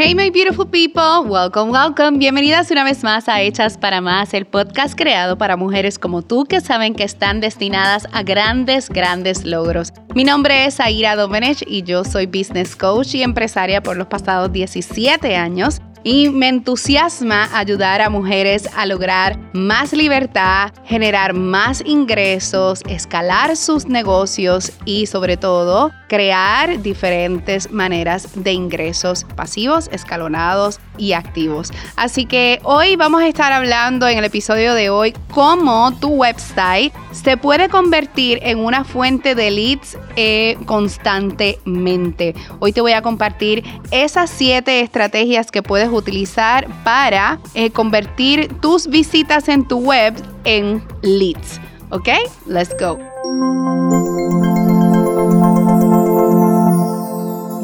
Hey my beautiful people, welcome, welcome. Bienvenidas una vez más a Hechas para Más, el podcast creado para mujeres como tú que saben que están destinadas a grandes, grandes logros. Mi nombre es Aira Domenech y yo soy business coach y empresaria por los pasados 17 años y me entusiasma ayudar a mujeres a lograr más libertad, generar más ingresos, escalar sus negocios y sobre todo crear diferentes maneras de ingresos pasivos, escalonados y activos. Así que hoy vamos a estar hablando en el episodio de hoy cómo tu website se puede convertir en una fuente de leads eh, constantemente. Hoy te voy a compartir esas siete estrategias que puedes utilizar para eh, convertir tus visitas en tu web en leads. ¿Ok? Let's go.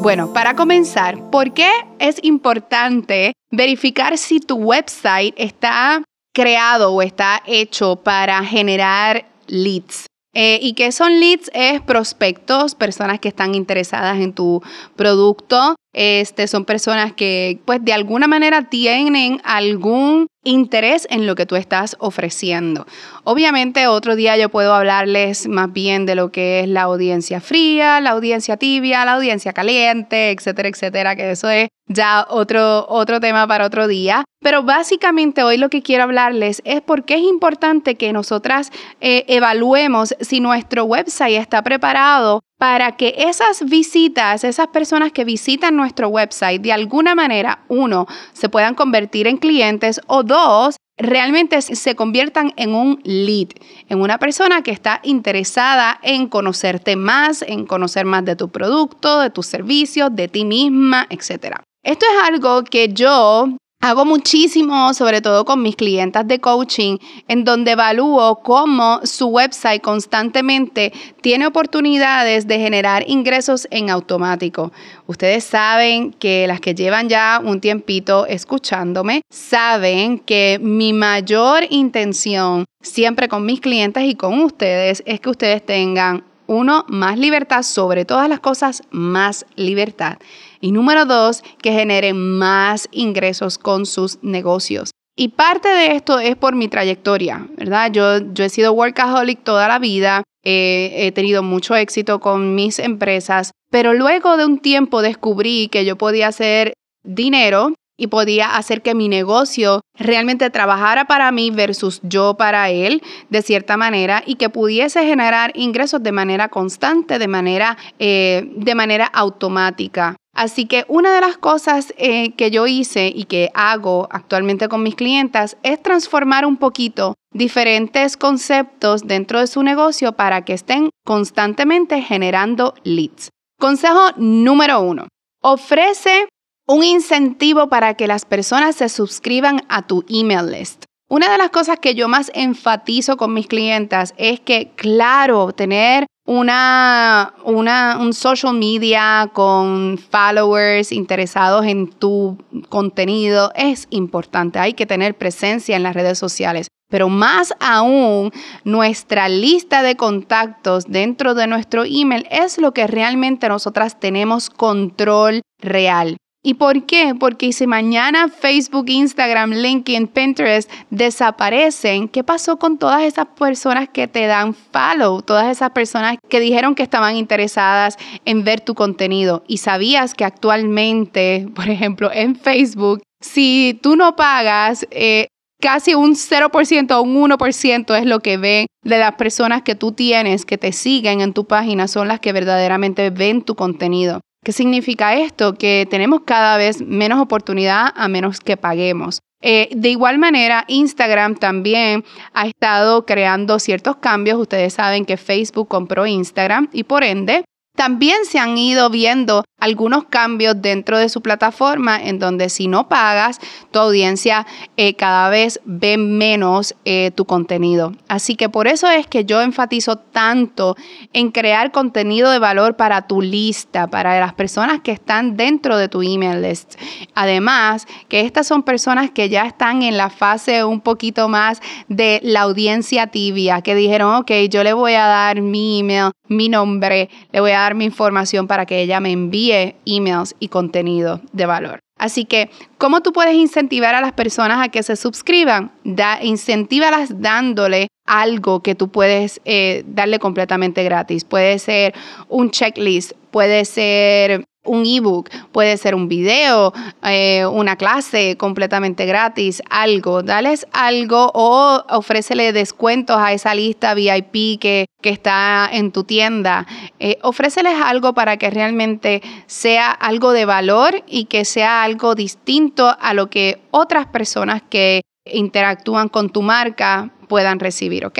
Bueno, para comenzar, ¿por qué es importante verificar si tu website está creado o está hecho para generar leads? Eh, ¿Y qué son leads? Es prospectos, personas que están interesadas en tu producto. Este, son personas que, pues, de alguna manera tienen algún interés en lo que tú estás ofreciendo. Obviamente otro día yo puedo hablarles más bien de lo que es la audiencia fría, la audiencia tibia, la audiencia caliente, etcétera, etcétera, que eso es ya otro, otro tema para otro día. Pero básicamente hoy lo que quiero hablarles es por qué es importante que nosotras eh, evaluemos si nuestro website está preparado para que esas visitas, esas personas que visitan nuestro website, de alguna manera, uno, se puedan convertir en clientes o dos, realmente se conviertan en un lead, en una persona que está interesada en conocerte más, en conocer más de tu producto, de tus servicios, de ti misma, etc. Esto es algo que yo Hago muchísimo, sobre todo con mis clientas de coaching, en donde evalúo cómo su website constantemente tiene oportunidades de generar ingresos en automático. Ustedes saben que las que llevan ya un tiempito escuchándome, saben que mi mayor intención siempre con mis clientes y con ustedes es que ustedes tengan uno, más libertad, sobre todas las cosas, más libertad. Y número dos, que generen más ingresos con sus negocios. Y parte de esto es por mi trayectoria, ¿verdad? Yo, yo he sido workaholic toda la vida, he tenido mucho éxito con mis empresas, pero luego de un tiempo descubrí que yo podía hacer dinero y podía hacer que mi negocio realmente trabajara para mí versus yo para él de cierta manera y que pudiese generar ingresos de manera constante, de manera, eh, de manera automática. Así que una de las cosas eh, que yo hice y que hago actualmente con mis clientas es transformar un poquito diferentes conceptos dentro de su negocio para que estén constantemente generando leads. Consejo número uno. Ofrece un incentivo para que las personas se suscriban a tu email list. Una de las cosas que yo más enfatizo con mis clientas es que, claro, tener una, una, un social media con followers interesados en tu contenido es importante. Hay que tener presencia en las redes sociales. Pero más aún, nuestra lista de contactos dentro de nuestro email es lo que realmente nosotras tenemos control real. ¿Y por qué? Porque si mañana Facebook, Instagram, LinkedIn, Pinterest desaparecen, ¿qué pasó con todas esas personas que te dan follow? Todas esas personas que dijeron que estaban interesadas en ver tu contenido. Y sabías que actualmente, por ejemplo, en Facebook, si tú no pagas, eh, casi un 0% o un 1% es lo que ven de las personas que tú tienes que te siguen en tu página, son las que verdaderamente ven tu contenido. ¿Qué significa esto? Que tenemos cada vez menos oportunidad a menos que paguemos. Eh, de igual manera, Instagram también ha estado creando ciertos cambios. Ustedes saben que Facebook compró Instagram y por ende también se han ido viendo algunos cambios dentro de su plataforma en donde si no pagas, tu audiencia eh, cada vez ve menos eh, tu contenido. Así que por eso es que yo enfatizo tanto en crear contenido de valor para tu lista, para las personas que están dentro de tu email list. Además, que estas son personas que ya están en la fase un poquito más de la audiencia tibia, que dijeron, ok, yo le voy a dar mi email, mi nombre, le voy a dar mi información para que ella me envíe emails y contenido de valor. Así que, ¿cómo tú puedes incentivar a las personas a que se suscriban? Da, incentívalas dándole algo que tú puedes eh, darle completamente gratis. Puede ser un checklist, puede ser un ebook, puede ser un video, eh, una clase completamente gratis, algo. Dales algo o ofrécele descuentos a esa lista VIP que, que está en tu tienda. Eh, ofréceles algo para que realmente sea algo de valor y que sea algo distinto a lo que otras personas que interactúan con tu marca puedan recibir, ¿ok?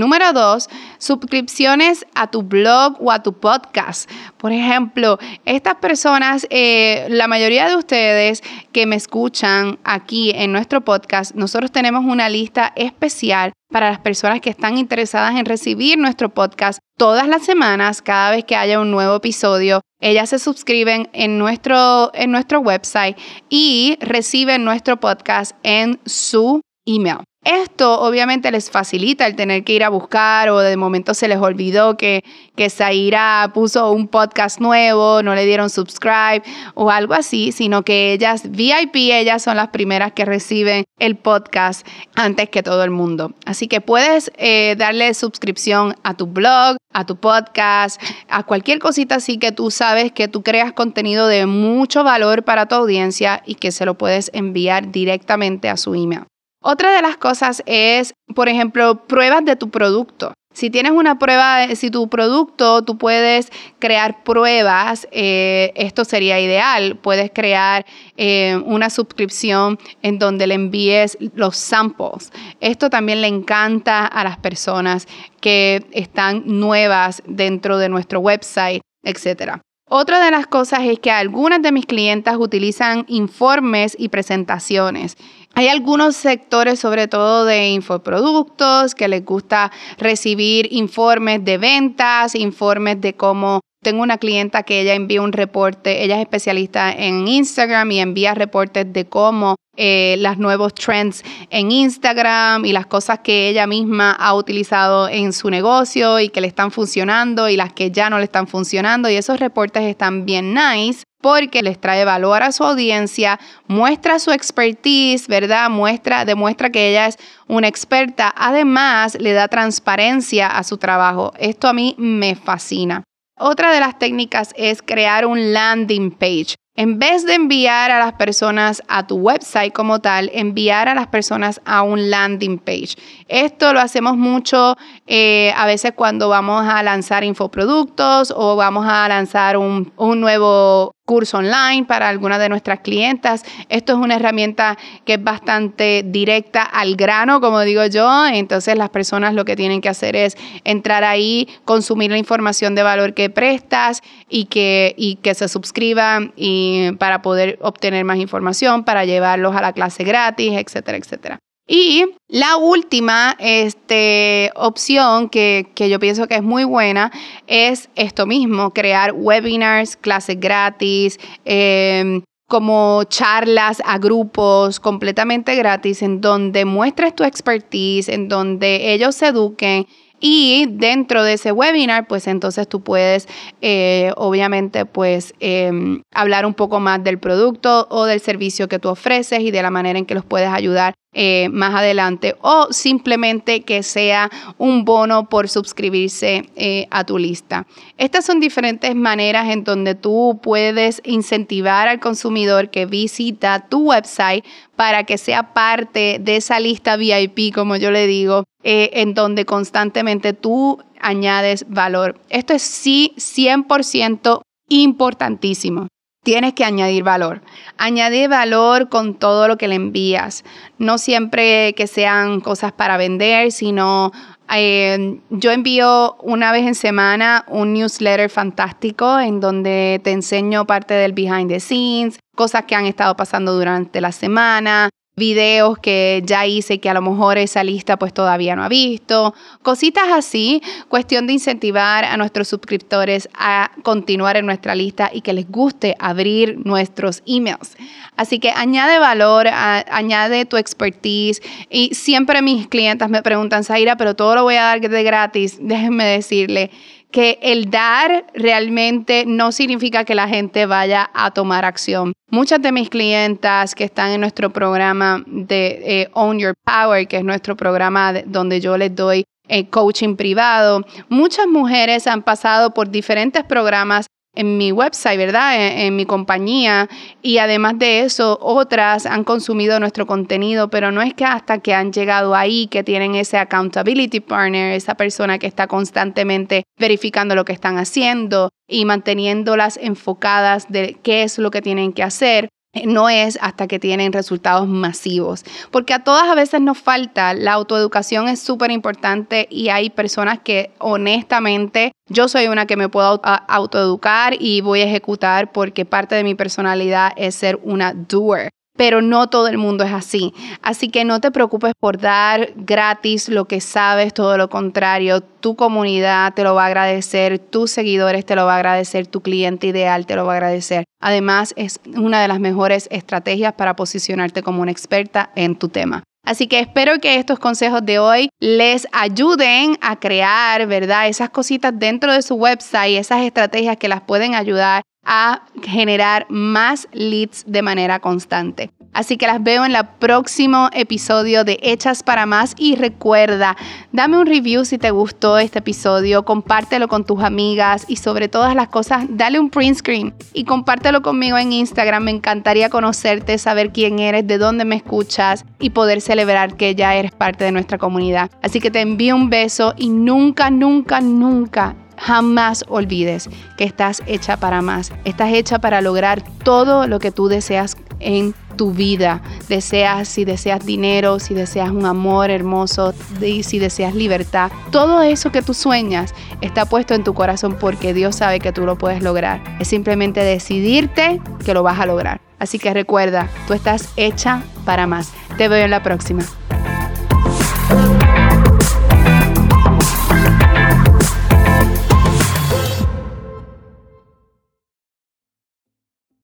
Número dos, suscripciones a tu blog o a tu podcast. Por ejemplo, estas personas, eh, la mayoría de ustedes que me escuchan aquí en nuestro podcast, nosotros tenemos una lista especial para las personas que están interesadas en recibir nuestro podcast todas las semanas, cada vez que haya un nuevo episodio. Ellas se suscriben en nuestro, en nuestro website y reciben nuestro podcast en su email. Esto obviamente les facilita el tener que ir a buscar o de momento se les olvidó que, que Zaira puso un podcast nuevo, no le dieron subscribe o algo así, sino que ellas, VIP, ellas son las primeras que reciben el podcast antes que todo el mundo. Así que puedes eh, darle suscripción a tu blog, a tu podcast, a cualquier cosita así que tú sabes que tú creas contenido de mucho valor para tu audiencia y que se lo puedes enviar directamente a su email. Otra de las cosas es, por ejemplo, pruebas de tu producto. Si tienes una prueba, si tu producto, tú puedes crear pruebas, eh, esto sería ideal. Puedes crear eh, una suscripción en donde le envíes los samples. Esto también le encanta a las personas que están nuevas dentro de nuestro website, etc. Otra de las cosas es que algunas de mis clientas utilizan informes y presentaciones. Hay algunos sectores, sobre todo de infoproductos, que les gusta recibir informes de ventas, informes de cómo tengo una clienta que ella envía un reporte, ella es especialista en Instagram y envía reportes de cómo eh, los nuevos trends en Instagram y las cosas que ella misma ha utilizado en su negocio y que le están funcionando y las que ya no le están funcionando. Y esos reportes están bien nice porque les trae valor a su audiencia, muestra su expertise, ¿verdad? Muestra, demuestra que ella es una experta. Además, le da transparencia a su trabajo. Esto a mí me fascina. Otra de las técnicas es crear un landing page. En vez de enviar a las personas a tu website como tal, enviar a las personas a un landing page. Esto lo hacemos mucho eh, a veces cuando vamos a lanzar infoproductos o vamos a lanzar un, nuevo curso online para algunas de nuestras clientas. Esto es una herramienta que es bastante directa al grano, como digo yo. Entonces las personas lo que tienen que hacer es entrar ahí, consumir la información de valor que prestas y que, y que se suscriban y para poder obtener más información, para llevarlos a la clase gratis, etcétera, etcétera. Y la última este, opción que, yo pienso que es muy buena es esto mismo, crear webinars, clases gratis, em, como charlas a grupos completamente gratis en donde muestres tu expertise, en donde ellos se eduquen y dentro de ese webinar, pues entonces tú puedes, eh, obviamente, pues em, hablar un poco más del producto o del servicio que tú ofreces y de la manera en que los puedes ayudar eh, más adelante o simplemente que sea un bono por suscribirse eh, a tu lista. Estas son diferentes maneras en donde tú puedes incentivar al consumidor que visita tu website para que sea parte de esa lista VIP, como yo le digo, eh, en donde constantemente tú añades valor. Esto es sí 100% importantísimo tienes que añadir valor. Añadir valor con todo lo que le envías. No siempre que sean cosas para vender, sino eh, yo envío una vez en semana un newsletter fantástico en donde te enseño parte del behind the scenes, cosas que han estado pasando durante la semana, videos que ya hice que a lo mejor esa lista pues todavía no ha visto, cositas así, cuestión de incentivar a nuestros suscriptores a continuar en nuestra lista y que les guste abrir nuestros emails. Así que añade valor, añade tu expertise y siempre mis clientes me preguntan, Zaira, pero todo lo voy a dar de gratis. Déjenme decirle que el dar realmente no significa que la gente vaya a tomar acción. Muchas de mis clientas que están en nuestro programa de eh, Own Your Power, que es nuestro programa donde yo les doy eh, coaching privado, muchas mujeres han pasado por diferentes programas en mi website, ¿verdad? En, mi compañía. Y además de eso, otras han consumido nuestro contenido, pero no es que hasta que han llegado ahí, que tienen ese accountability partner, esa persona que está constantemente verificando lo que están haciendo y manteniéndolas enfocadas de qué es lo que tienen que hacer no es hasta que tienen resultados masivos, porque a todas a veces nos falta, la autoeducación es súper importante y hay personas que honestamente, yo soy una que me puedo autoeducar y voy a ejecutar porque parte de mi personalidad es ser una doer pero no todo el mundo es así. Así que no te preocupes por dar gratis lo que sabes, todo lo contrario. Tu comunidad te lo va a agradecer, tus seguidores te lo va a agradecer, tu cliente ideal te lo va a agradecer. Además, es una de las mejores estrategias para posicionarte como una experta en tu tema. Así que espero que estos consejos de hoy les ayuden a crear, ¿verdad? Esas cositas dentro de su website, esas estrategias que las pueden ayudar a generar más leads de manera constante. Así que las veo en el próximo episodio de Hechas para Más y recuerda, dame un review si te gustó este episodio, compártelo con tus amigas y sobre todas las cosas, dale un print screen y compártelo conmigo en Instagram. Me encantaría conocerte, saber quién eres, de dónde me escuchas y poder celebrar que ya eres parte de nuestra comunidad. Así que te envío un beso y nunca, nunca, nunca Jamás olvides que estás hecha para más. Estás hecha para lograr todo lo que tú deseas en tu vida. Deseas, si deseas dinero, si deseas un amor hermoso, si deseas libertad. Todo eso que tú sueñas está puesto en tu corazón porque Dios sabe que tú lo puedes lograr. Es simplemente decidirte que lo vas a lograr. Así que recuerda, tú estás hecha para más. Te veo en la próxima.